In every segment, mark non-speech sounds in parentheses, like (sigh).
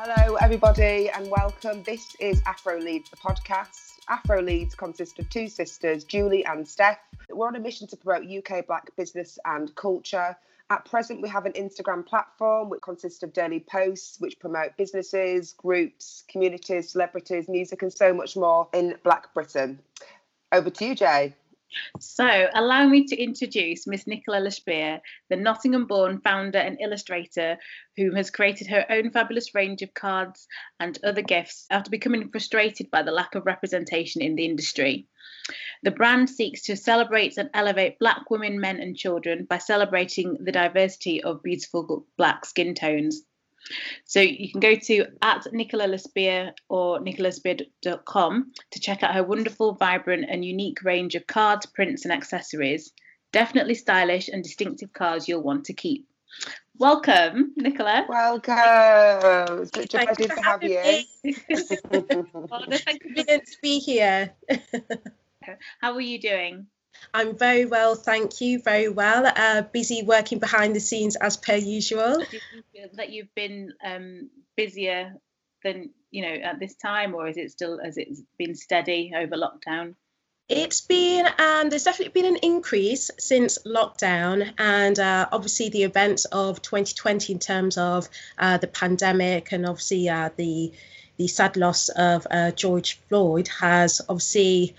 Hello, everybody, and welcome. This is Afro Leads, the podcast. Afro Leads consists of two sisters, Julie and Steph. We're on a mission to promote UK Black business and culture. At present, we have an Instagram platform which consists of daily posts which promote businesses, groups, communities, celebrities, music, and so much more in Black Britain. Over to you, Jay. So, allow me to introduce Miss Nicola Lespeare, the Nottingham born founder and illustrator who has created her own fabulous range of cards and other gifts after becoming frustrated by the lack of representation in the industry. The brand seeks to celebrate and elevate Black women, men, and children by celebrating the diversity of beautiful Black skin tones. So you can go to at Nicola Lespeare or nicolalespeare.com to check out her wonderful, vibrant, and unique range of cards, prints, and accessories. Definitely stylish and distinctive cards you'll want to keep. Welcome, Nicola. Welcome. It's such a pleasure to have you. (laughs) (laughs) well, thank you to be here. (laughs) How are you doing? I'm very well, thank you. Very well. Uh, busy working behind the scenes as per usual. Do you feel that you've been um, busier than you know at this time, or is it still has it's been steady over lockdown? It's been, um, there's definitely been an increase since lockdown, and uh, obviously the events of 2020 in terms of uh, the pandemic and obviously uh, the the sad loss of uh, George Floyd has obviously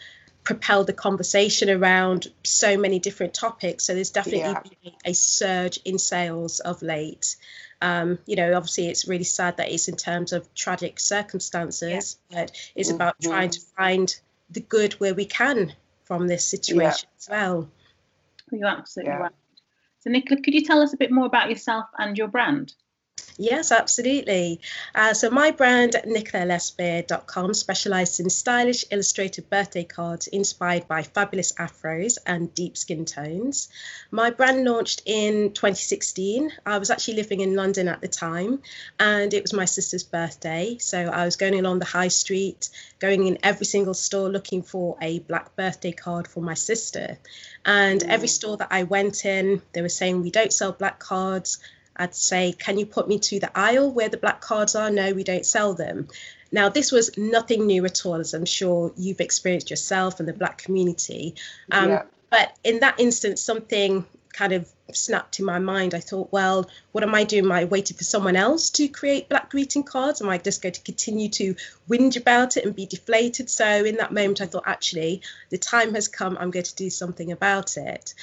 propelled the conversation around so many different topics. So there's definitely yeah. been a surge in sales of late. Um, you know, obviously it's really sad that it's in terms of tragic circumstances, yeah. but it's about mm-hmm. trying to find the good where we can from this situation yeah. as well. You're absolutely right. So, Nicola, could you tell us a bit more about yourself and your brand? Yes, absolutely. Uh, so my brand, nicolalespeare.com, specializes in stylish illustrated birthday cards inspired by fabulous afros and deep skin tones. My brand launched in 2016. I was actually living in London at the time, and it was my sister's birthday. So I was going along the high street, going in every single store looking for a black birthday card for my sister. And every mm. store that I went in, they were saying, We don't sell black cards I'd say, Can you put me to the aisle where the black cards are? No, we don't sell them. Now, this was nothing new at all, as I'm sure you've experienced yourself and the black community. Um, yeah. But in that instance, something kind of snapped in my mind. I thought, well, what am I doing? Am I waiting for someone else to create black greeting cards? Am I just going to continue to whinge about it and be deflated? So in that moment, I thought, actually, the time has come. I'm going to do something about it.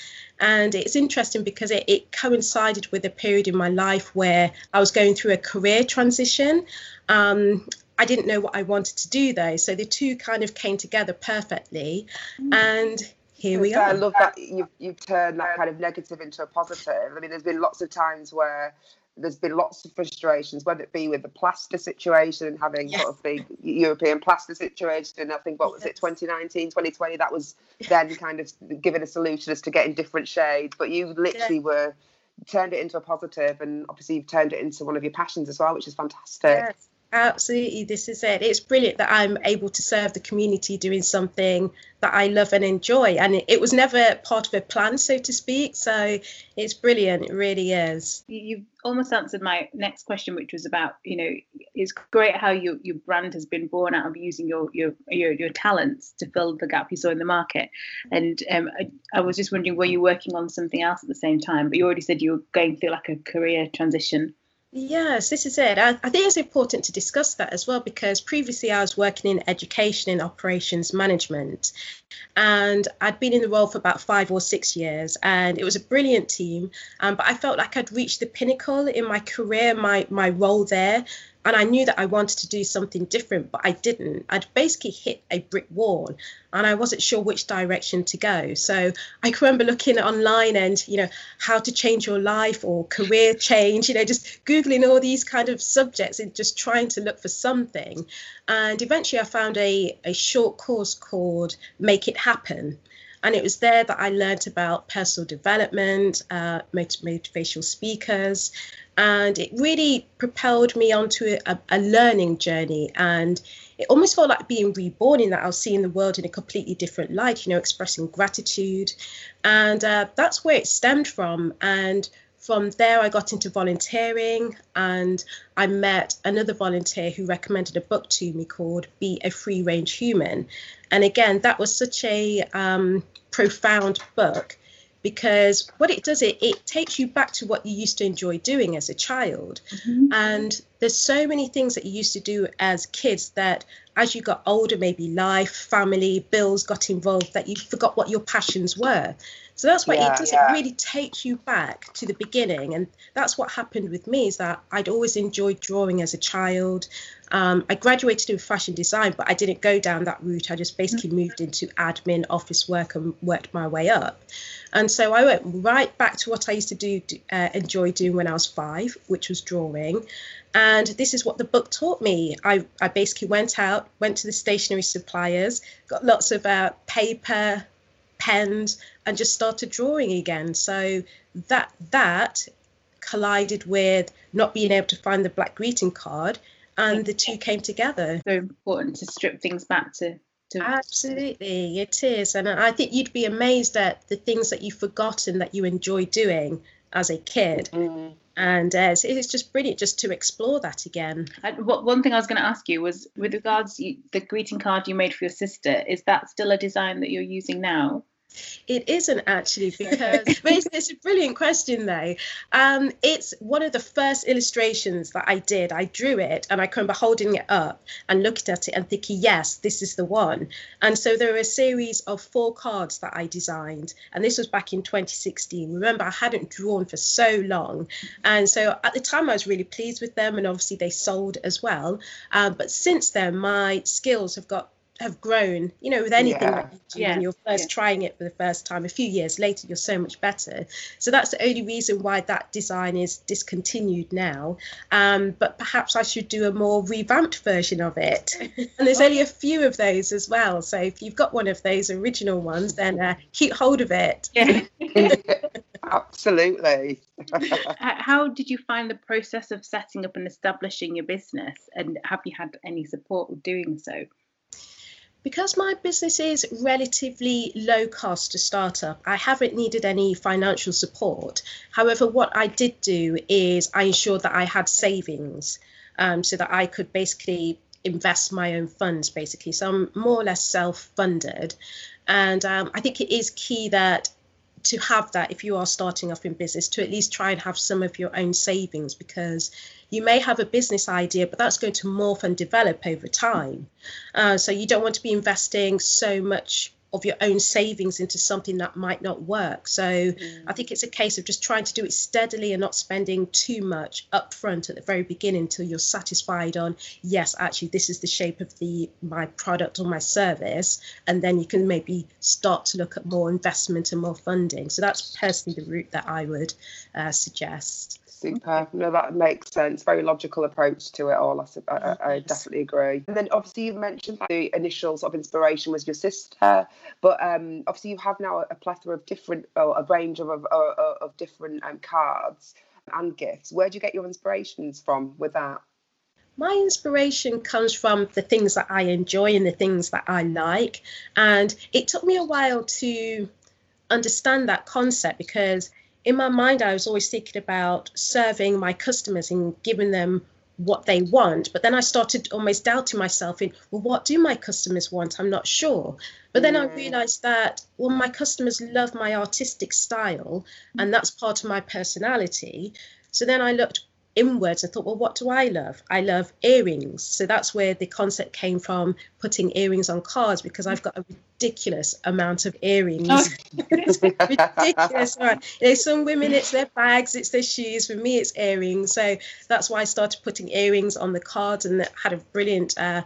And it's interesting because it, it coincided with a period in my life where I was going through a career transition. Um, I didn't know what I wanted to do though. So the two kind of came together perfectly. Mm. And here we so are. I love that you've, you've turned that kind of negative into a positive. I mean, there's been lots of times where there's been lots of frustrations, whether it be with the plaster situation and having yes. sort of the European plaster situation. And I think, what was yes. it, 2019, 2020? That was then kind of giving a solution as to getting different shades. But you literally were turned it into a positive and obviously you've turned it into one of your passions as well, which is fantastic. Absolutely, this is it. It's brilliant that I'm able to serve the community doing something that I love and enjoy. And it, it, was never part of a plan, so to speak. So it's brilliant. It really is. You've almost answered my next question, which was about, you know, it's great how your your brand has been born out of using your your your, your talents to fill the gap you saw in the market. And um, I, I was just wondering, were you working on something else at the same time? But you already said you were going through like a career transition. Yes, this is it. I, I, think it's important to discuss that as well because previously I was working in education and operations management, and I'd been in the role for about five or six years, and it was a brilliant team. Um, but I felt like I'd reached the pinnacle in my career, my my role there, and I knew that I wanted to do something different, but I didn't. I'd basically hit a brick wall and I wasn't sure which direction to go. So I remember looking online and, you know, how to change your life or career (laughs) change, you know, just Googling all these kind of subjects and just trying to look for something. And eventually I found a, a short course called Make It Happen. And it was there that I learned about personal development, uh, motivational speakers, and it really propelled me onto a, a, learning journey and it almost felt like being reborn in that I was seeing the world in a completely different light, you know, expressing gratitude. And uh, that's where it stemmed from. And from there, I got into volunteering and I met another volunteer who recommended a book to me called Be a Free Range Human. And again, that was such a um, profound book because what it does it it takes you back to what you used to enjoy doing as a child mm-hmm. and there's so many things that you used to do as kids that as you got older maybe life family bills got involved that you forgot what your passions were so that's why yeah, it does yeah. it really takes you back to the beginning and that's what happened with me is that i'd always enjoyed drawing as a child um, I graduated in fashion design, but I didn't go down that route. I just basically mm-hmm. moved into admin, office work, and worked my way up. And so I went right back to what I used to do, uh, enjoy doing when I was five, which was drawing. And this is what the book taught me. I, I basically went out, went to the stationery suppliers, got lots of uh, paper, pens, and just started drawing again. So that that collided with not being able to find the black greeting card and the two came together. So important to strip things back to. to Absolutely, it is, and I think you'd be amazed at the things that you've forgotten that you enjoy doing as a kid. Mm. And uh, it's, it's, just brilliant just to explore that again. And what, one thing I was going to ask you was with regards to the greeting card you made for your sister, is that still a design that you're using now? It isn't actually because (laughs) it's, it's, a brilliant question though. Um, it's one of the first illustrations that I did. I drew it and I remember holding it up and looking at it and thinking, yes, this is the one. And so there are a series of four cards that I designed, and this was back in 2016. Remember, I hadn't drawn for so long, and so at the time I was really pleased with them, and obviously they sold as well. Um, but since then, my skills have got have grown you know with anything yeah. like you do yeah. when you're first yeah. trying it for the first time a few years later you're so much better so that's the only reason why that design is discontinued now um, but perhaps i should do a more revamped version of it and there's only a few of those as well so if you've got one of those original ones then uh, keep hold of it yeah. (laughs) absolutely (laughs) how did you find the process of setting up and establishing your business and have you had any support with doing so because my business is relatively low cost to start up, I haven't needed any financial support. However, what I did do is I ensured that I had savings um, so that I could basically invest my own funds, basically. So I'm more or less self funded. And um, I think it is key that to have that if you are starting off in business to at least try and have some of your own savings because you may have a business idea, but that's going to morph and develop over time. Uh, so you don't want to be investing so much of your own savings into something that might not work. So mm. I think it's a case of just trying to do it steadily and not spending too much upfront at the very beginning until you're satisfied on yes, actually this is the shape of the my product or my service, and then you can maybe start to look at more investment and more funding. So that's personally the route that I would uh, suggest super. No, that makes sense. Very logical approach to it all. I, I, I definitely agree. And then obviously you mentioned the initial sort of inspiration was your sister, but um, obviously you have now a plethora of different, or a range of of, of different um, cards and gifts. Where do you get your inspirations from with that? my inspiration comes from the things that I enjoy and the things that I like. And it took me a while to understand that concept because in my mind, I was always thinking about serving my customers and giving them what they want. But then I started almost doubting myself in, well, what do my customers want? I'm not sure. But then I mm. realized that, well, my customers love my artistic style, and mm. that's part of my personality. So then I looked inwards and thought, well, what do I love? I love earrings. So that's where the concept came from putting earrings on cards because I've got a ridiculous amount of earrings. Oh. (laughs) it's ridiculous. Right. You know, some women, it's their bags, it's their shoes. For me, it's earrings. So that's why I started putting earrings on the cards and had a brilliant uh,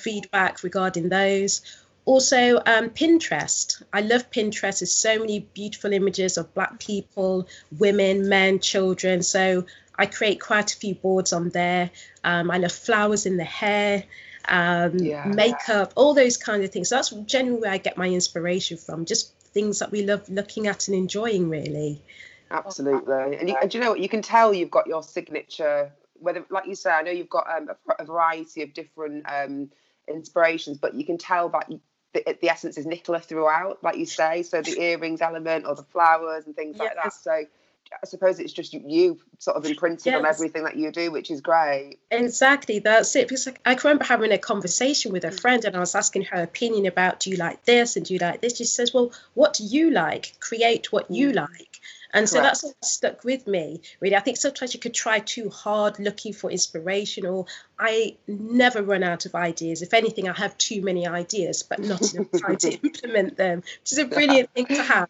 feedback regarding those also um, pinterest i love pinterest there's so many beautiful images of black people women men children so I create quite a few boards on there. Um, I love flowers in the hair, um, yeah. makeup, all those kind of things. So that's generally where I get my inspiration from. Just things that we love looking at and enjoying, really. Absolutely, and, you, and you know what? You can tell you've got your signature. Whether, like you say, I know you've got um, a, a, variety of different um, inspirations, but you can tell that you, the, the, essence is Nicola throughout, like you say. So the (laughs) earrings element or the flowers and things yes. like that. So I suppose it's just you sort of imprinted yes. on everything that you do, which is great. Exactly, that's it. Because I can remember having a conversation with a mm. friend, and I was asking her opinion about, do you like this and do you like this? She says, well, what do you like? Create what you mm. like. And so that's what stuck with me, really. I think sometimes you could try too hard looking for inspiration, or I never run out of ideas. If anything, I have too many ideas, but not (laughs) enough time to implement them, which is a brilliant thing to have.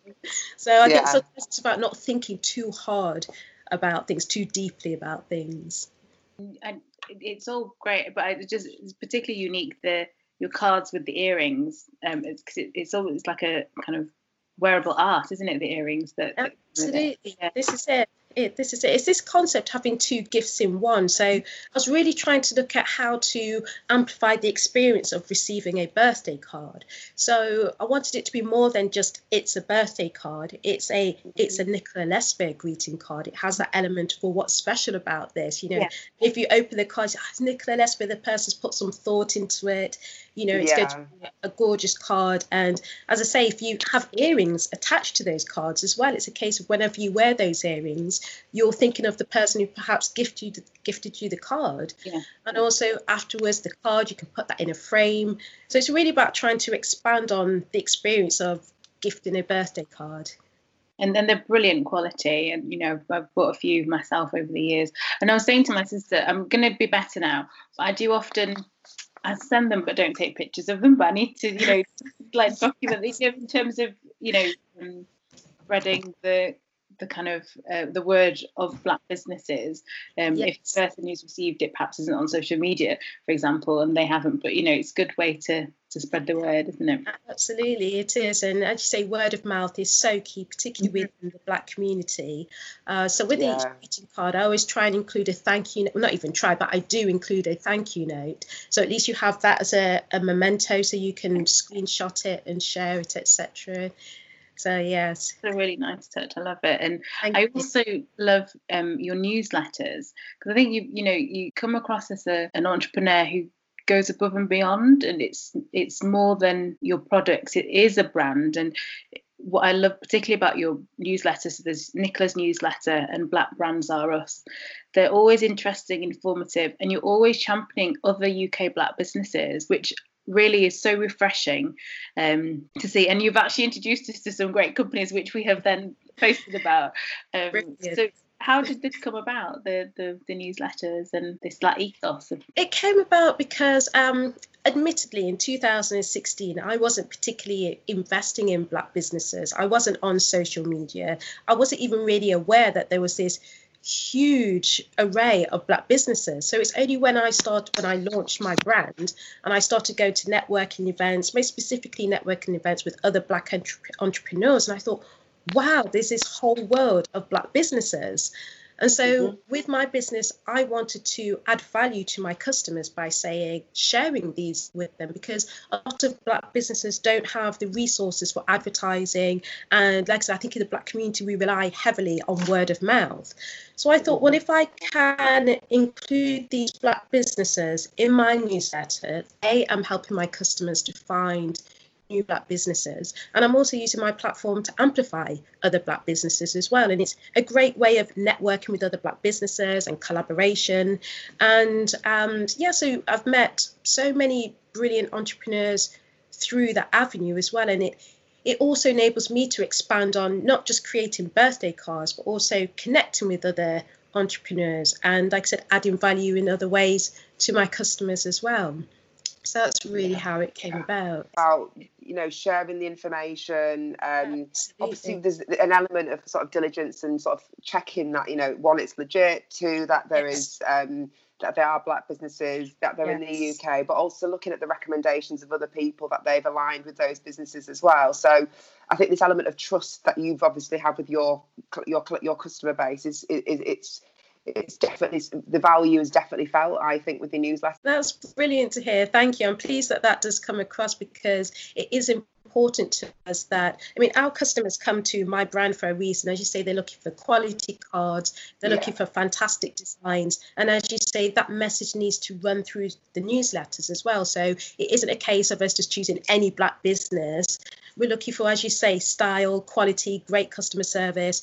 So I yeah. think sometimes it's about not thinking too hard about things, too deeply about things. And it's all great, but it's just it's particularly unique the your cards with the earrings um because it's, it, it's always like a kind of wearable art, isn't it? The earrings that. Absolutely. Yeah. This is it it, this is it. It's this concept having two gifts in one. So I was really trying to look at how to amplify the experience of receiving a birthday card. So I wanted it to be more than just it's a birthday card. It's a it's a mm-hmm. Nicola Lespeare greeting card. It has that element for what's special about this. You know, yeah. if you open the card, oh, Nicola Lespeare. The person's put some thought into it. You know, it's yeah. going to be a gorgeous card. And as I say, if you have earrings attached to those cards as well, it's a case of whenever you wear those earrings, you're thinking of the person who perhaps gifted you, gifted you the card. Yeah. And also afterwards, the card, you can put that in a frame. So it's really about trying to expand on the experience of gifting a birthday card and then they're brilliant quality and you know i've bought a few myself over the years and i was saying to my sister i'm going to be better now but i do often I send them, but don't take pictures of them. But I need to, you know, (laughs) like document these in terms of, you know, um, spreading the the kind of uh, the word of black businesses um, yes. if the person who's received it perhaps isn't on social media for example and they haven't but you know it's a good way to to spread the word isn't it absolutely it is and as you say word of mouth is so key particularly mm-hmm. within the black community uh, so with yeah. each greeting card i always try and include a thank you well, not even try but i do include a thank you note so at least you have that as a, a memento so you can screenshot it and share it etc so yes, it's a really nice touch. I love it, and Thank I also love um, your newsletters because I think you you know you come across as a, an entrepreneur who goes above and beyond, and it's it's more than your products. It is a brand, and what I love particularly about your newsletters, so there's Nicola's newsletter and Black Brands Are Us. They're always interesting, informative, and you're always championing other UK black businesses, which really is so refreshing um, to see. And you've actually introduced us to some great companies, which we have then posted about. Um, so how did this come about the, the the newsletters and this like ethos of- it came about because um admittedly in 2016 i wasn't particularly investing in black businesses i wasn't on social media i wasn't even really aware that there was this huge array of black businesses. So it's only when I started, when I launched my brand and I started going to networking events, most specifically networking events with other black entre- entrepreneurs. And I thought, wow, there's this whole world of black businesses. And so, mm-hmm. with my business, I wanted to add value to my customers by saying, sharing these with them because a lot of Black businesses don't have the resources for advertising. And, like I said, I think in the Black community, we rely heavily on word of mouth. So, I thought, well, if I can include these Black businesses in my newsletter, A, I'm helping my customers to find new black businesses. And i'm also using my platform to amplify other black businesses as well. And it's a great way of networking with other black businesses and collaboration. And um, yeah so i've met so many brilliant entrepreneurs through that avenue as well. And it it also enables me to expand on not just creating birthday cards but also connecting with other entrepreneurs and like i said adding value in other ways to my customers as well so that's really yeah. how it came yeah. about. About you know sharing the information. Um, obviously, there's an element of sort of diligence and sort of checking that you know one it's legit, two that there yes. is um, that there are black businesses that they're yes. in the UK, but also looking at the recommendations of other people that they've aligned with those businesses as well. So I think this element of trust that you've obviously had with your your your customer base is, is it's it's definitely the value is definitely felt i think with the newsletter. That's brilliant to hear. Thank you. I'm pleased that that does come across because it is important to us that i mean our customers come to my brand for a reason. As you say they're looking for quality cards they're yeah. looking for fantastic designs. And as you say that message needs to run through the newsletters as well. So it isn't a case of us just choosing any black business. We're looking for as you say style quality great customer service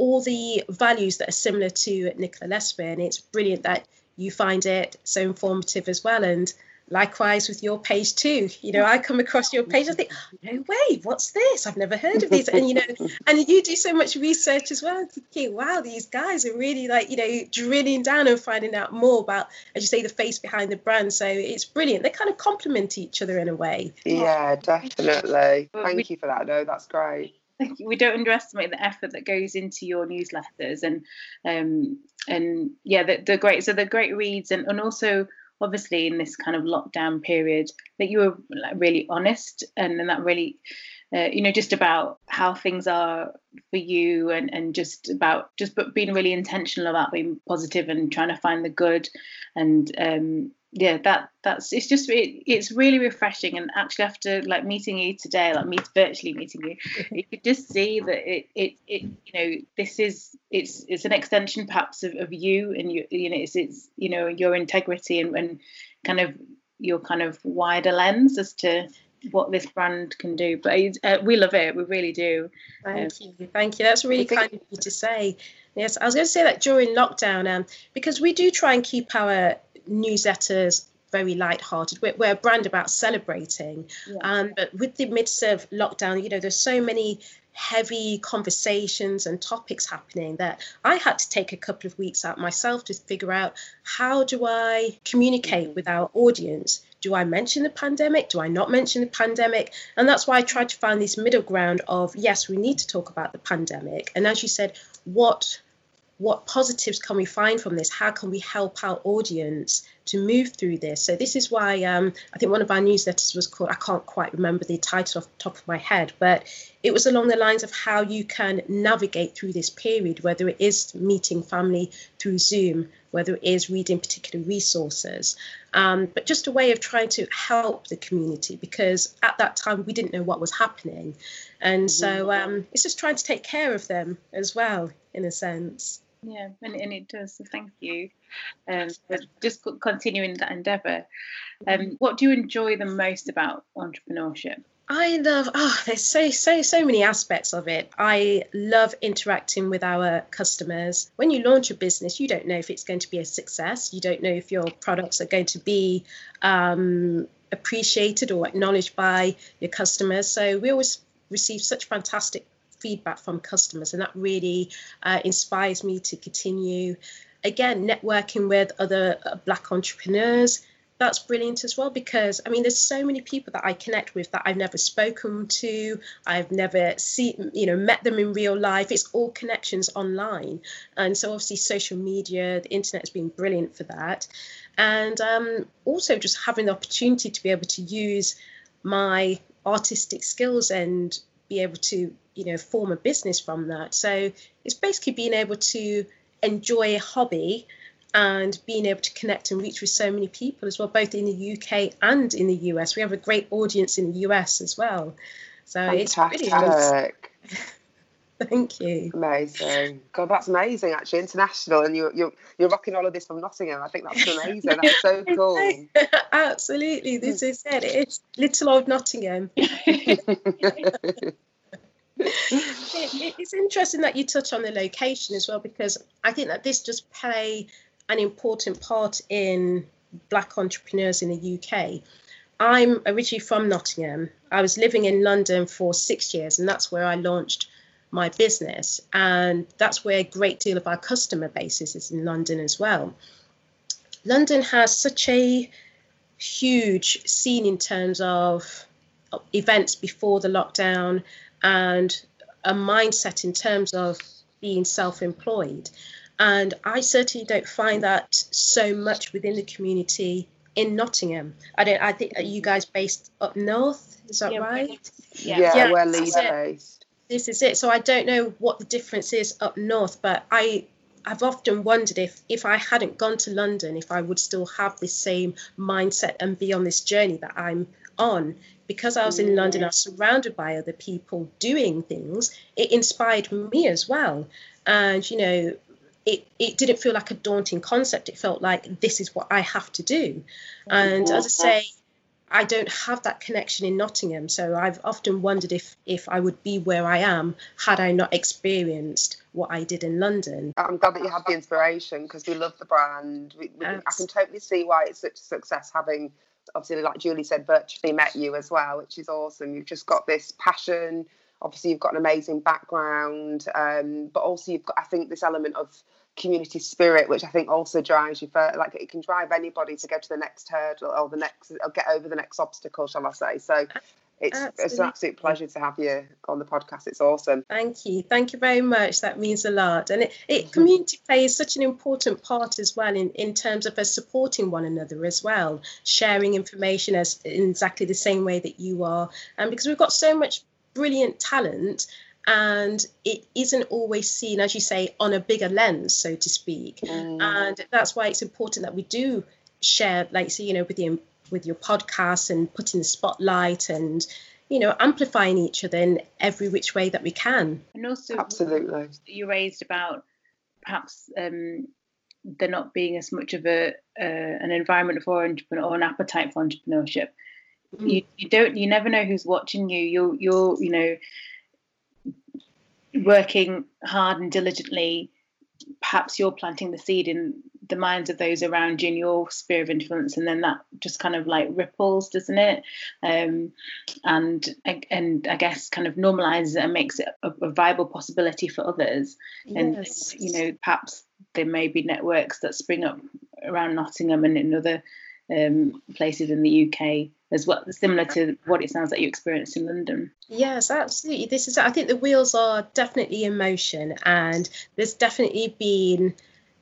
all the values that are similar to Nicola Lespeare. And it's brilliant that you find it so informative as well. And likewise with your page too. You know i come across your page i think oh, no way what's this? I've never heard of these. And you know (laughs) and you do so much research as well thinking wow these guys are really like you know drilling down and finding out more about as you say the face behind the brand. So it's brilliant. They kind of complement each other in a way. Yeah definitely. Thank you for that no that's great (laughs) we don't underestimate the effort that goes into your newsletters and um and yeah the, the great so the great reads and, and also obviously in this kind of lockdown period that you were really honest and, and that really uh, you know just about how things are for you and and just about just but being really intentional about being positive and trying to find the good and um yeah that that's it's just it, it's really refreshing and actually after like meeting you today like meet virtually meeting you (laughs) you could just see that it it, it you know this is it's it's an extension perhaps of, of you and you you know it's it's you know your integrity and, and kind of your kind of wider lens as to what this brand can do but uh, we love it we really do. Thank um, you thank you. That's really kind of you to say yes i was going to say that during lockdown um, because we do try and keep our newsletters very light-hearted. We're, we're a brand about celebrating, yeah. um, but with the midst of lockdown, you know, there's so many heavy conversations and topics happening that I had to take a couple of weeks out myself to figure out how do I communicate with our audience. Do I mention the pandemic? Do I not mention the pandemic? And that's why I tried to find this middle ground of yes, we need to talk about the pandemic. And as you said, what what positives can we find from this? How can we help our audience to move through this? So this is why um, I think one of our newsletters was called, I can't quite remember the title off the top of my head, but it was along the lines of how you can navigate through this period, whether it is meeting family through Zoom, whether it is reading particular resources, um, but just a way of trying to help the community because at that time we didn't know what was happening. And so mm-hmm. um, it's just trying to take care of them as well, in a sense yeah and, and it does so thank you um but just continuing that endeavor um what do you enjoy the most about entrepreneurship I love oh there's so so so many aspects of it. I love interacting with our customers. When you launch a business, you don't know if it's going to be a success. You don't know if your products are going to be um, appreciated or acknowledged by your customers. So we always receive such fantastic feedback from customers, and that really uh, inspires me to continue. Again, networking with other uh, Black entrepreneurs. That's brilliant as well because I mean, there's so many people that I connect with that I've never spoken to, I've never seen, you know, met them in real life. It's all connections online, and so obviously social media, the internet has been brilliant for that, and um, also just having the opportunity to be able to use my artistic skills and be able to you know form a business from that so it's basically being able to enjoy a hobby and being able to connect and reach with so many people as well both in the uk and in the us we have a great audience in the us as well so Fantastic. it's really (laughs) Thank you. Amazing. God, that's amazing. Actually, international, and you're you're you're rocking all of this from Nottingham. I think that's (laughs) amazing. That's so cool. (laughs) Absolutely, this is it. It's little old Nottingham. (laughs) it, it's interesting that you touch on the location as well because I think that this does play an important part in black entrepreneurs in the UK. I'm originally from Nottingham. I was living in London for six years, and that's where I launched my business. And that's where a great deal of our customer base is, is in London as well. London has such a huge scene in terms of events before the lockdown and a mindset in terms of being self employed. And I certainly don't find that so much within the community in Nottingham. I don't. I think are you guys based up north? Is that yeah, right? Yeah, yeah, yeah we're Leeds based. This is it. So I don't know what the difference is up north, but I I've often wondered if if I hadn't gone to London, if I would still have this same mindset and be on this journey that I'm on because I was in London, I was surrounded by other people doing things. It inspired me as well. And, you know, it, it didn't feel like a daunting concept. It felt like this is what I have to do. And as I say, I don't have that connection in Nottingham. So I've often wondered if if I would be where I am had I not experienced what I did in London. I'm glad that you had the inspiration because we love the brand. We, we, I can totally see why it's such a success having obviously like Julie said virtually met you as well, which is awesome. You've just got this passion. Obviously, you've got an amazing background, um, but also you've got I think this element of community spirit, which I think also drives you for like it can drive anybody to go to the next hurdle or the next or get over the next obstacle, shall I say? So it's Absolutely. it's an absolute pleasure to have you on the podcast. It's awesome. Thank you, thank you very much. That means a lot, and it, it mm-hmm. community plays such an important part as well in in terms of us supporting one another as well, sharing information as in exactly the same way that you are, and because we've got so much brilliant talent and it isn't always seen, as you say, on a bigger lens, so to speak. Mm. And that's why it's important that we do share, like, so, you know, with your with your podcast and putting the spotlight and you know amplifying each other in every which way that we can. And also, absolutely, you raised about perhaps um, there not being as much of a uh, an environment for entrepreneur or an appetite for entrepreneurship. Mm. You, you don't you never know who's watching you. You're you're you know working hard and diligently, perhaps you're planting the seed in the minds of those around you in your sphere of influence, and then that just kind of like ripples, doesn't it? Um, and and I guess kind of normalizes it and makes it a, a viable possibility for others. Yes. And you know, perhaps there may be networks that spring up around Nottingham and in other um, places in the UK as well, similar to what it sounds like you experienced in London. Yes, absolutely. This is, I think the wheels are definitely in motion, and there's definitely been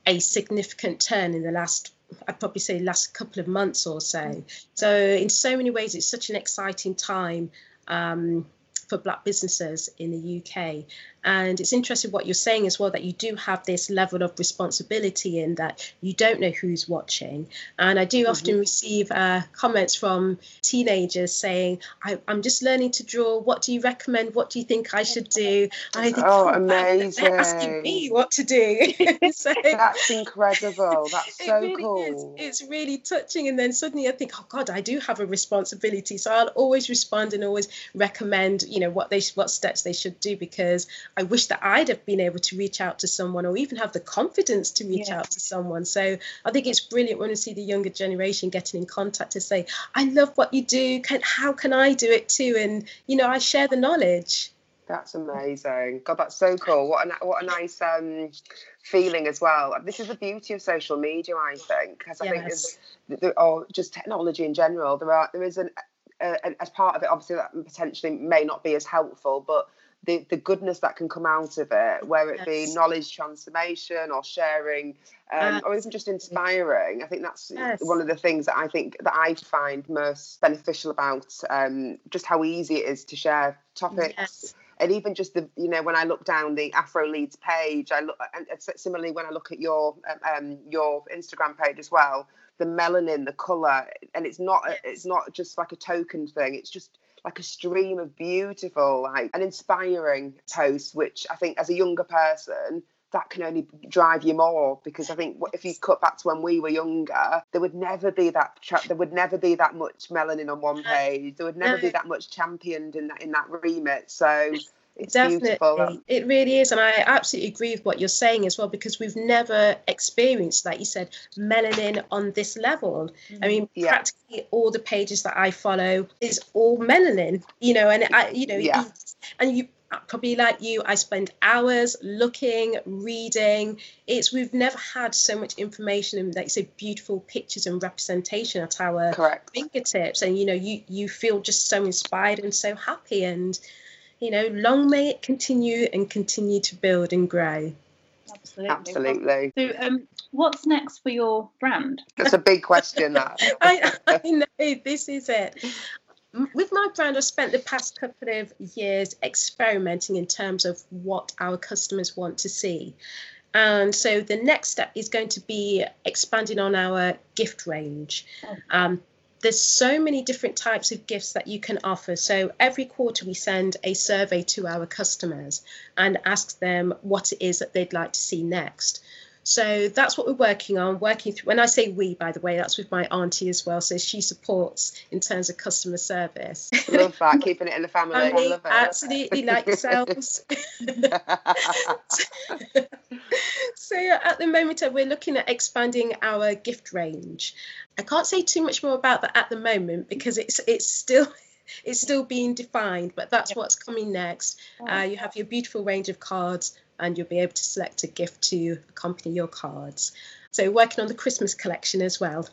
a significant turn in the last I'd probably say last couple of months or so. So in so many ways, it's such an exciting time um, for Black businesses in the UK. And it's interesting what you're saying as well that you do have this level of responsibility in that you don't know who's watching. And I do mm-hmm. often receive uh, comments from teenagers saying, I, am just learning to draw. What do you recommend? What do you think I should do? And I think, oh, oh amazing. They're asking me what to do. (laughs) (laughs) so, That's incredible. (laughs) That's so really cool. Is. It's really touching. And then suddenly I think, oh God, I do have a responsibility. So I'll always respond and always recommend, you know, what they what steps they should do because I wish that I'd have been able to reach out to someone or even have the confidence to reach yeah. out to someone. So I think it's brilliant when we see the younger generation getting in contact to say, I love what you do. Can, how can I do it too? And, you know, I share the knowledge. That's amazing. God, that's so cool. What a what a nice um, feeling as well. This is the beauty of social media, I think, because I yes. think, or just technology in general. There are there is an uh, as part of it, obviously that potentially may not be as helpful, but the, the goodness that can come out of it, whether it yes. be knowledge transformation or sharing, um, uh, or even just inspiring. I think that's yes. one of the things that I think that I find most beneficial about um, just how easy it is to share topics. Yes. And even just the, you know, when I look down the Afro Leads page, I look, and similarly when I look at your um, um your Instagram page as well, the melanin, the color, and it's not, it's not just like a token thing. It's just like a stream of beautiful, like an inspiring posts, which I think as a younger person, that can only drive you more because I think if you cut back to when we were younger, there would never be that tra- there would never be that much melanin on one page. There would never be that much championed in that in that remit. So it's Definitely. Beautiful. It really is. And I absolutely agree with what you're saying as well, because we've never experienced, like you said, melanin on this level. Mm-hmm. I mean, yeah. practically all the pages that I follow is all melanin, you know, and I, you know, yeah. and you probably like you, I spend hours looking, reading. It's we've never had so much information and like you say, beautiful pictures and representation at our Correct. fingertips. And you know, you you feel just so inspired and so happy and you know, long may it continue and continue to build and grow. Absolutely. Absolutely. So, um, what's next for your brand? That's a big question. That (laughs) I, I know this is it. With my brand, I've spent the past couple of years experimenting in terms of what our customers want to see. And so the next step is going to be expanding on our gift range. Oh. Um, there's so many different types of gifts that you can offer. So every quarter we send a survey to our customers and ask them what it is that they'd like to see next. So that's what we're working on. Working through. When I say we, by the way, that's with my auntie as well. So she supports in terms of customer service. Love that, (laughs) keeping it in the family. I mean, absolutely, like yourselves. (laughs) (laughs) so at the moment, uh, we're looking at expanding our gift range. I can't say too much more about that at the moment because it's it's still (laughs) it's still being defined, but that's what's coming next. Uh, you have your beautiful range of cards, and you'll be able to select a gift to accompany your cards. So working on the Christmas collection as well.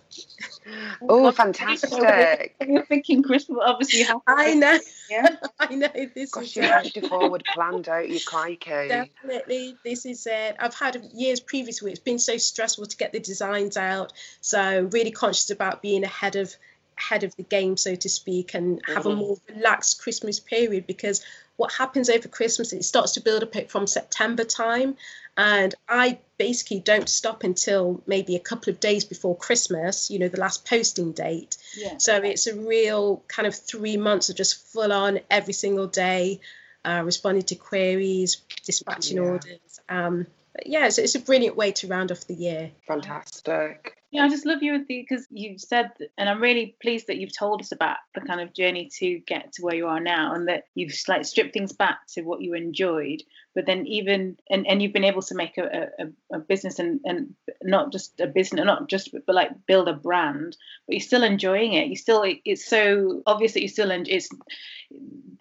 Oh, fantastic! (laughs) You're thinking Christmas, obviously. You have I know. Yeah, (laughs) I know. This Gosh, is you have to forward plan, don't you, crikey? Definitely, this is it. I've had years previously. It's been so stressful to get the designs out, so really conscious about being ahead of ahead of the game, so to speak, and have mm-hmm. a more relaxed Christmas period because what happens over Christmas, it starts to build up from September time. And I basically don't stop until maybe a couple of days before Christmas, you know, the last posting date. Yeah. So it's a real kind of three months of just full on every single day, uh, responding to queries, dispatching yeah. orders. Um, yeah, so it's a brilliant way to round off the year. Fantastic. Yeah, I just love you because you've said, and I'm really pleased that you've told us about the kind of journey to get to where you are now, and that you've like stripped things back to what you enjoyed, but then even and, and you've been able to make a, a, a business and and not just a business, not just but like build a brand, but you're still enjoying it. You still it's so obvious that you still enjoy. It's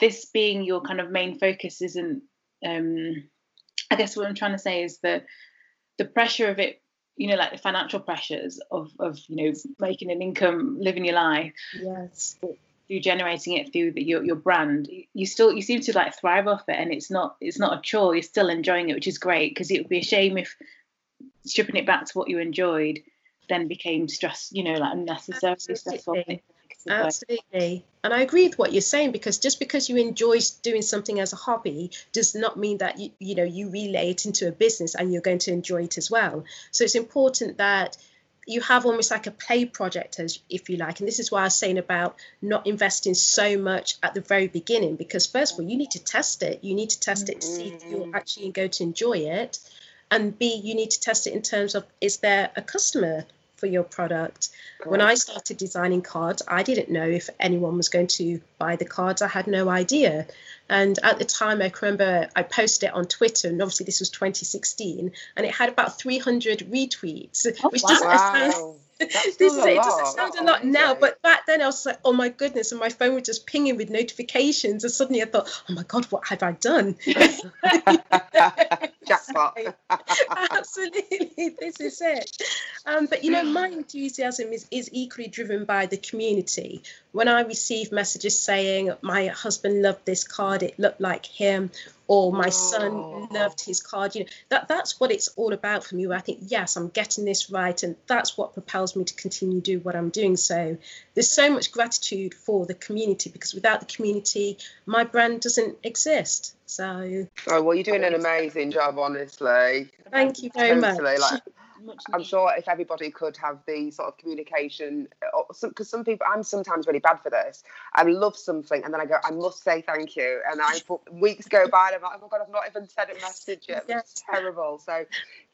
this being your kind of main focus isn't. um I guess what I'm trying to say is that the pressure of it you know like the financial pressures of of you know making an income living your life yes. through generating it through the, your, your brand you still you seem to like thrive off it and it's not it's not a chore you're still enjoying it which is great because it would be a shame if stripping it back to what you enjoyed then became stress you know like unnecessarily stressful Absolutely. And I agree with what you're saying because just because you enjoy doing something as a hobby does not mean that you, you know you relay it into a business and you're going to enjoy it as well. So it's important that you have almost like a play project as if you like and this is why i was saying about not investing so much at the very beginning because first of all you need to test it you need to test it to see if you're mm-hmm. actually going to enjoy it and b you need to test it in terms of is there a customer for your product. Correct. When I started designing cards, I didn't know if anyone was going to buy the cards. I had no idea. And at the time, I remember I posted it on Twitter, and obviously this was 2016, and it had about 300 retweets, oh, which wow. doesn't wow this is, it doesn't sound a lot now, but back then I was like, oh my goodness, and my phone was just pinging with notifications, and suddenly I thought, oh my god, what have I done? (laughs) (laughs) Jackpot. Absolutely, (laughs) this is it. Um, but you know, my (sighs) enthusiasm is is equally driven by the community. When I receive messages saying my husband loved this card, it looked like him, or my oh. son loved his card you know that that's what it's all about for me i think yes i'm getting this right and that's what propels me to continue do what i'm doing. So there's so much gratitude for the community because without the community my brand doesn't exist. So oh well you're doing an amazing job honestly. Thank you very totally, much. like, I'm sure if everybody could have the sort of communication, because some, some, people, I'm sometimes really bad for this. I love something and then I go, I must say thank you, and I put, weeks go by and I'm like, oh my god, I've not even sent a message yet. It's terrible. So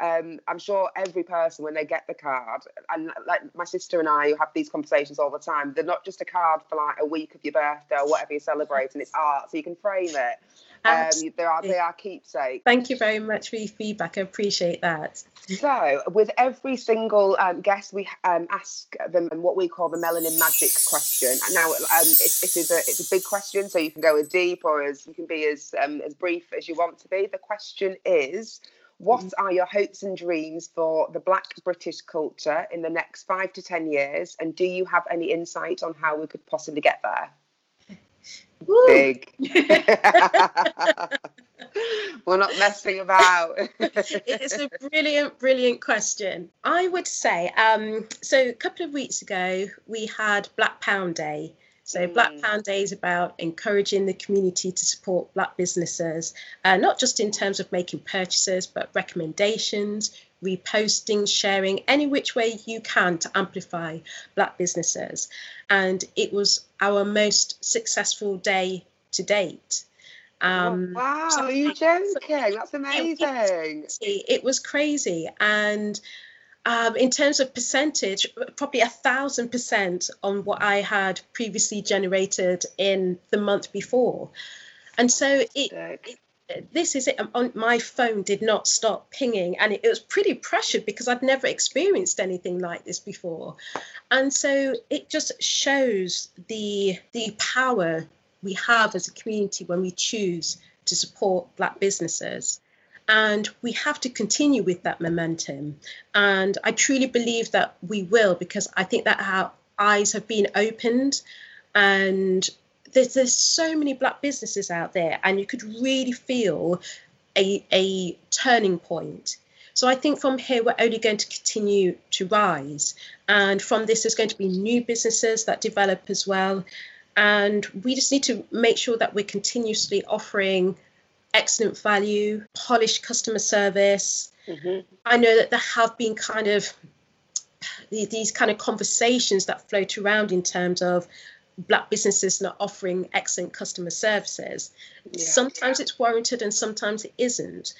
um, I'm sure every person when they get the card, and like my sister and I who have these conversations all the time, they're not just a card for like a week of your birthday or whatever you're celebrating. It's art, so you can frame it. Um, they are they are keepsakes. Thank you very much for your feedback. I appreciate that. So, with every single um, guest, we um, ask them what we call the melanin magic question. Now, um, it, it is a it's a big question, so you can go as deep or as you can be as um, as brief as you want to be. The question is. What mm. are your hopes and dreams for the Black British culture in the next five to 10 years? And do you have any insight on how we could possibly get there? Woo. Big. (laughs) (laughs) We're not messing about. it's a brilliant, brilliant question. I would say, um, so a couple of weeks ago, we had Black Pound Day. So, mm. Black Pound Day is about encouraging the community to support Black businesses, uh, not just in terms of making purchases, but recommendations, reposting, sharing, any which way you can to amplify Black businesses. And it was our most successful day to date. Um, oh, wow, so are you joking? That's (laughs) amazing. It was crazy. And um, in terms of percentage, probably a thousand percent on what I had previously generated in the month before. And so it, it this is it. Um, on, my phone did not stop pinging, and it, it, was pretty pressured because I'd never experienced anything like this before. And so it just shows the the power we have as a community when we choose to support Black businesses. And we have to continue with that momentum. And I truly believe that we will because I think that our eyes have been opened and there's, there's so many black businesses out there and you could really feel a, a turning point so I think from here, we're only going to continue to rise. And from this, there's going to be new businesses that develop as well. And we just need to make sure that we're continuously offering excellent value, polished customer service. Mm-hmm. I know that there have been kind of these kind of conversations that float around in terms of black businesses not offering excellent customer services. Yeah. Sometimes it's warranted and sometimes it isn't.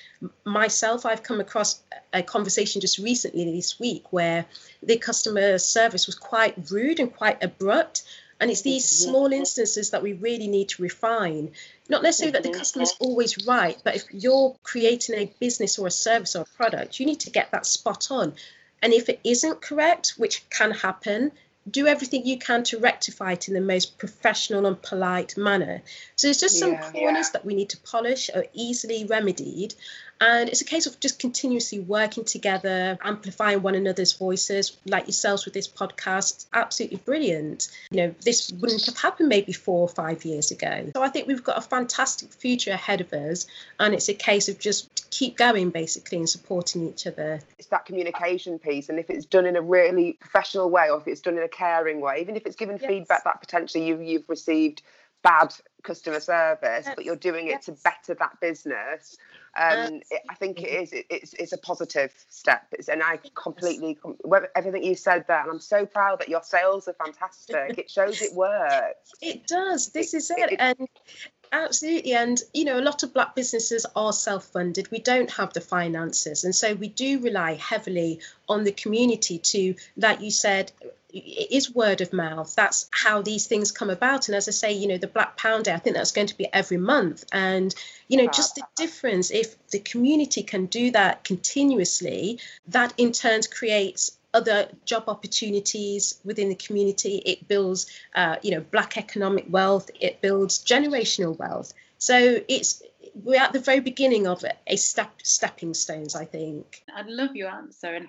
Myself, I've come across a conversation just recently this week where the customer service was quite rude and quite abrupt. And it's these mm-hmm. small instances that we really need to refine. Not necessarily that the mm-hmm. customer's always right, but if you're creating a business or a service or a product, you need to get that spot on. And if it isn't correct, which can happen, do everything you can to rectify it in the most professional and polite manner. So it's just some yeah, corners yeah. that we need to polish or easily remedied. And it's a case of just continuously working together, amplifying one another's voices, like yourselves with this podcast. Absolutely brilliant. You know, this wouldn't have happened maybe four or five years ago. So I think we've got a fantastic future ahead of us. And it's a case of just keep going basically and supporting each other. It's that communication piece. And if it's done in a really professional way or if it's done in a caring way, even if it's given yes. feedback that potentially you, you've received bad customer service, yes. but you're doing it yes. to better that business um, it, I think it is. It, it's it's a positive step. It's, and I completely everything you said there, and I'm so proud that your sales are fantastic. it shows it works. It does. This it, is it. it and absolutely and you know a lot of black businesses are self-funded we don't have the finances and so we do rely heavily on the community to like you said it is word of mouth. That's how these things come about. And as I say, you know, the Black Pound Day, I think that's going to be every month. And, you know, just the difference, if the community can do that continuously, that in turn creates other job opportunities within the community. It builds, uh, you know, Black economic wealth. It builds generational wealth. So it's we're at the very beginning of a step stepping stones, I think. I love your answer, and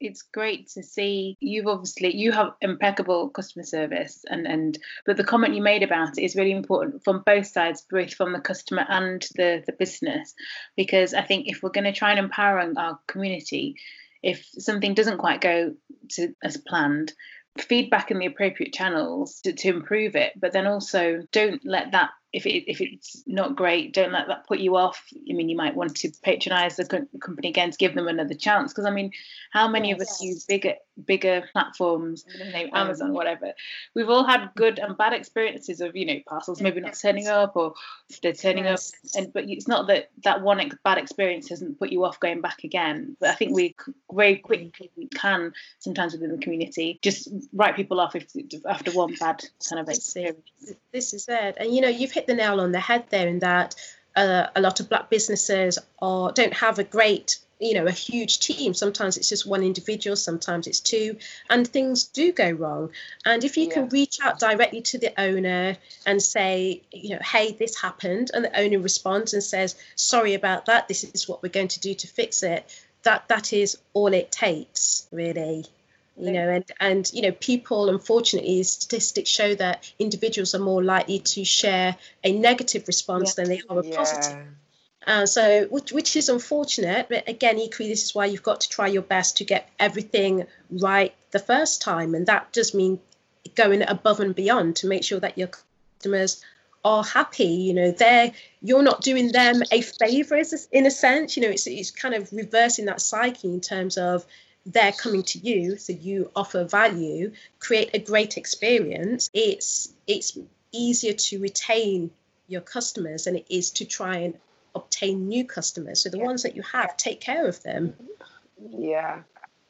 It's great to see you've obviously you have impeccable customer service, and and but the comment you made about it is really important from both sides, both from the customer and the the business, because I think if we're going to try and empower our community, if something doesn't quite go to as planned feedback in the appropriate channels to, to improve it but then also don't let that if it if it's not great, don't let that put you off. I mean, you might want to patronize the co- company again to give them another chance. Because I mean, how many yes. of us use bigger bigger platforms, name um, Amazon, whatever? We've all had good and bad experiences of you know parcels maybe not turning up or they're turning yes. up, and but it's not that that one ex- bad experience hasn't put you off going back again. But I think we very quickly we can sometimes within the community just write people off if after one bad kind of experience. This is it, and you know you've hit hit the nail on the head there in that uh, a lot of black businesses are don't have a great you know a huge team. Sometimes it's just one individual sometimes it's two and things do go wrong. And if you yeah. can reach out directly to the owner and say you know hey this happened and the owner responds and says sorry about that. This is what we're going to do to fix it that that is all it takes really you know and and you know people unfortunately statistics show that individuals are more likely to share a negative response yeah. than they are a yeah. positive uh, so which, which is unfortunate but again equally this is why you've got to try your best to get everything right the first time and that does mean going above and beyond to make sure that your customers are happy you know they're you're not doing them a favor in a sense you know it's, it's kind of reversing that psyche in terms of they're coming to you so you offer value create a great experience it's it's easier to retain your customers than it is to try and obtain new customers. So the yeah. ones that you have, take care of them. Yeah.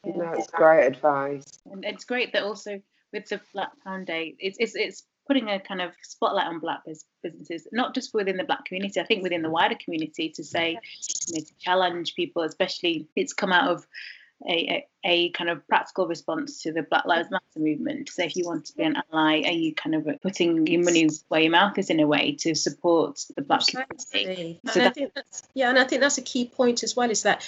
yeah. No, it's great advice. And it's great that also with the Black Pound Day, it's, it's, it's putting a kind of spotlight on black businesses, not just within the black community, I think within the wider community to say, you know, to challenge people, especially it's come out of a, a, kind of practical response to the Black Lives Matter movement. So if you want to be an ally, are you kind of putting your money where your mouth is in a way to support the black community? So and I think that's, yeah, and I think that's a key point as well is that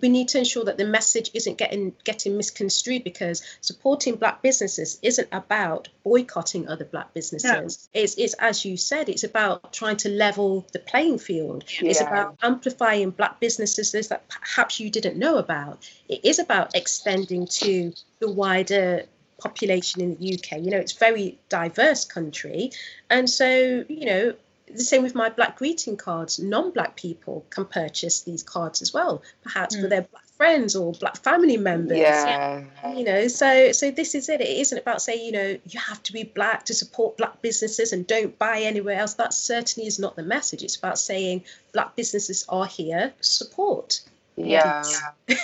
we need to ensure that the message isn't getting getting misconstrued because supporting black businesses isn't about boycotting other black businesses. No. It's, it's as you said, it's about trying to level the playing field. Yeah. It's about amplifying black businesses that perhaps you didn't know about. It is about extending to the wider population in the UK. You know, it's a very diverse country. And so, you know, the same with my black greeting cards. Non-black people can purchase these cards as well, perhaps mm. for their black friends or black family members. Yeah. You know, so so this is it. It isn't about saying, you know, you have to be black to support black businesses and don't buy anywhere else. That certainly is not the message. It's about saying black businesses are here, support. Yeah. (laughs)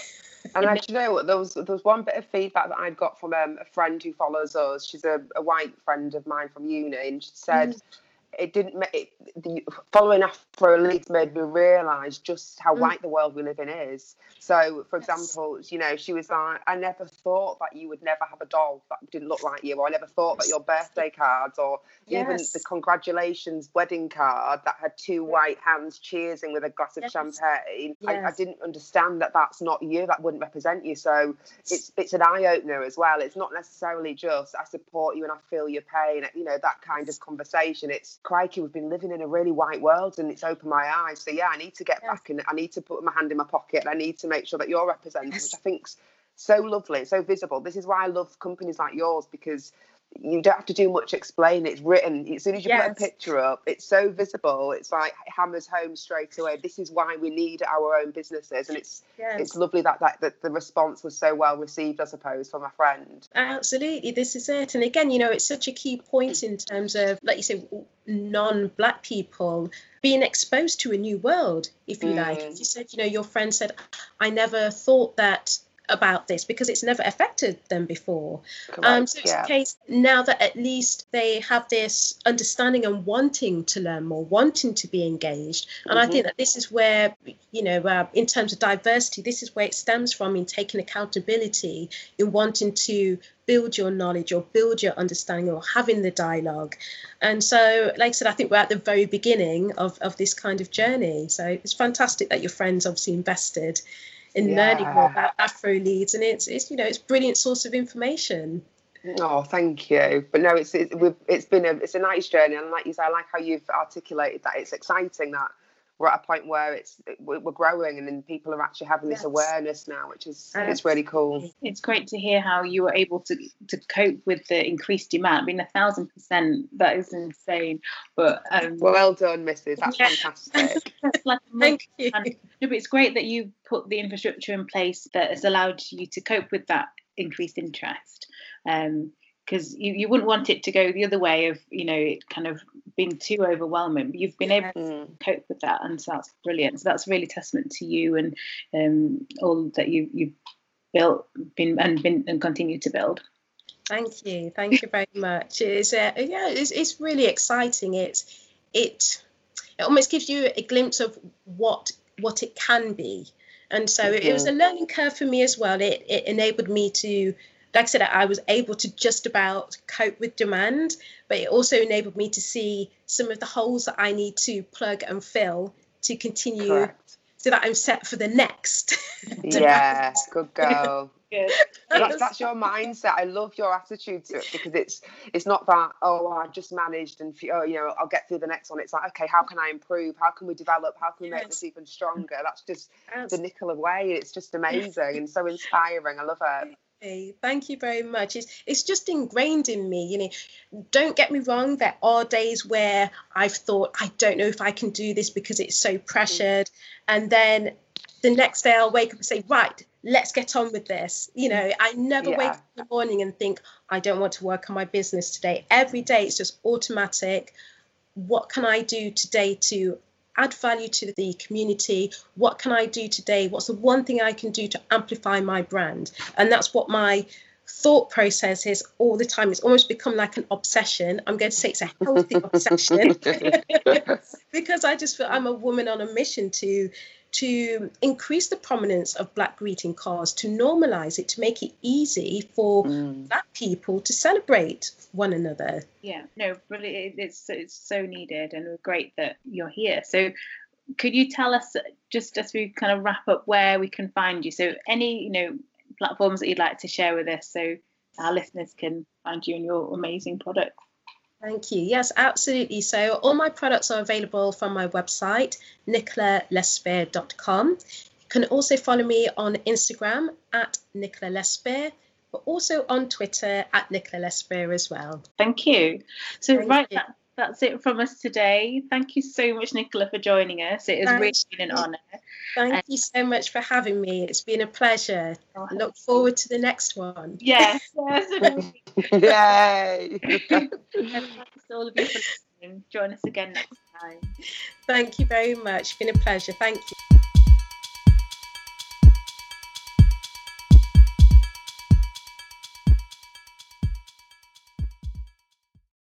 (laughs) and I, you know, there was there was one bit of feedback that I'd got from um, a friend who follows us. She's a, a white friend of mine from uni, and she said. Mm it didn't it, the following after Elite made me realise just how mm. white the world we live in is. So, for example, you know, she was like, I never thought that you would never have a doll that didn't look like you, or I never thought that your birthday cards, or yes. even the congratulations wedding card that had two white hands cheersing with a glass of yes. champagne. Yes. I, I, didn't understand that that's not you, that wouldn't represent you. So it's it's an eye opener as well. It's not necessarily just I support you and I feel your pain, you know, that kind of conversation. It's crikey, we've been living in a really white world and it's opened my eyes. So yeah, I need to get yes. back and I need to put my hand in my pocket. I need to make sure that you're represented, yes. which I think's so lovely, so visible. This is why I love companies like yours because you don't have to do much explain. It's written. As soon as you yes. put a picture up, it's so visible. It's like it hammers home straight away. This is why we need our own businesses, and it's yes. it's lovely that, that that the response was so well received. I suppose from a friend. Absolutely, this is it. And again, you know, it's such a key point in terms of, like you say, non-black people being exposed to a new world, if you mm. like. You said, you know, your friend said, I never thought that about this because it's never affected them before. um, so it's yeah. a case now that at least they have this understanding and wanting to learn more, wanting to be engaged. And mm-hmm. I think that this is where, you know, uh, in terms of diversity, this is where it stems from in taking accountability, in wanting to build your knowledge or build your understanding or having the dialogue. And so, like I said, I think we're at the very beginning of, of this kind of journey. So it's fantastic that your friends obviously invested in yeah. learning more about Afro leads, and it's it's you know it's brilliant source of information. Oh, thank you. But no, it's it's, it's been a it's a nice journey, and like you say, I like how you've articulated that. It's exciting that we're at a point where it's we're growing and then people are actually having this awareness now which is it's really cool. It's great to hear how you were able to to cope with the increased demand. I mean a thousand percent that is insane but um, well done mrs that's yeah. fantastic. (laughs) That's like (laughs) thank you. No, but it's great that you put the infrastructure in place that has allowed you to cope with that increased interest. Um, because you, you wouldn't want it to go the other way of you know it kind of being too overwhelming but you've been able to cope with that and so that's brilliant. So that's really testament to you and um, all that you you've built been and been and continue to build. Thank you. Thank you very much. It's uh, yeah it's, it's really exciting. It's it it almost gives you a glimpse of what what it can be. And so mm-hmm. it was a learning curve for me as well. It, it enabled me to like I said, I was able to just about cope with demand, but it also enabled me to see some of the holes that I need to plug and fill to continue Correct. so that I'm set for the next. (laughs) yeah, good girl. (laughs) Good. That's, that's your mindset. I love your attitude to it because it's it's not that oh I just managed and oh you know I'll get through the next one. It's like okay how can I improve? How can we develop? How can we make this even stronger? That's just the Nicola way. It's just amazing and so inspiring. I love it. Thank you very much. It's it's just ingrained in me. You know, don't get me wrong. There are days where I've thought I don't know if I can do this because it's so mm-hmm. pressured, and then the next day I'll wake up and say, right, let's get on with this. You know, I never yeah. wake up in the morning and think I don't want to work on my business today. Every day it's just automatic. what can I do today to add value to the community? What can I do today? What's the one thing I can do to amplify my brand? And that's what my thought process is all the time. It's almost become like an obsession. I'm going to say it's a healthy obsession (laughs) (laughs) because I just feel I'm a woman on a mission to to increase the prominence of black greeting cards, to normalize it, to make it easy for mm. black people to celebrate one another. Yeah, no, really, it's it's so needed, and great that you're here. So, could you tell us just as we kind of wrap up where we can find you? So, any you know platforms that you'd like to share with us, so our listeners can find you and your amazing products. Thank you. Yes, absolutely. So all my products are available from my website, nicolalespeare.com. You can also follow me on Instagram at Nicola Lespeare, but also on Twitter at Nicola Lespeare as well. Thank you. So Thank right, you. That, that's it from us today. Thank you so much, Nicola, for joining us. It has really been an honour. Thank um, you so much for having me. It's been a pleasure. Oh, Look forward to the next one. Yes, yes. (laughs) Yay! (laughs) thanks all of you for listening. Join us again next time. Thank you very much. It's been a pleasure. Thank you.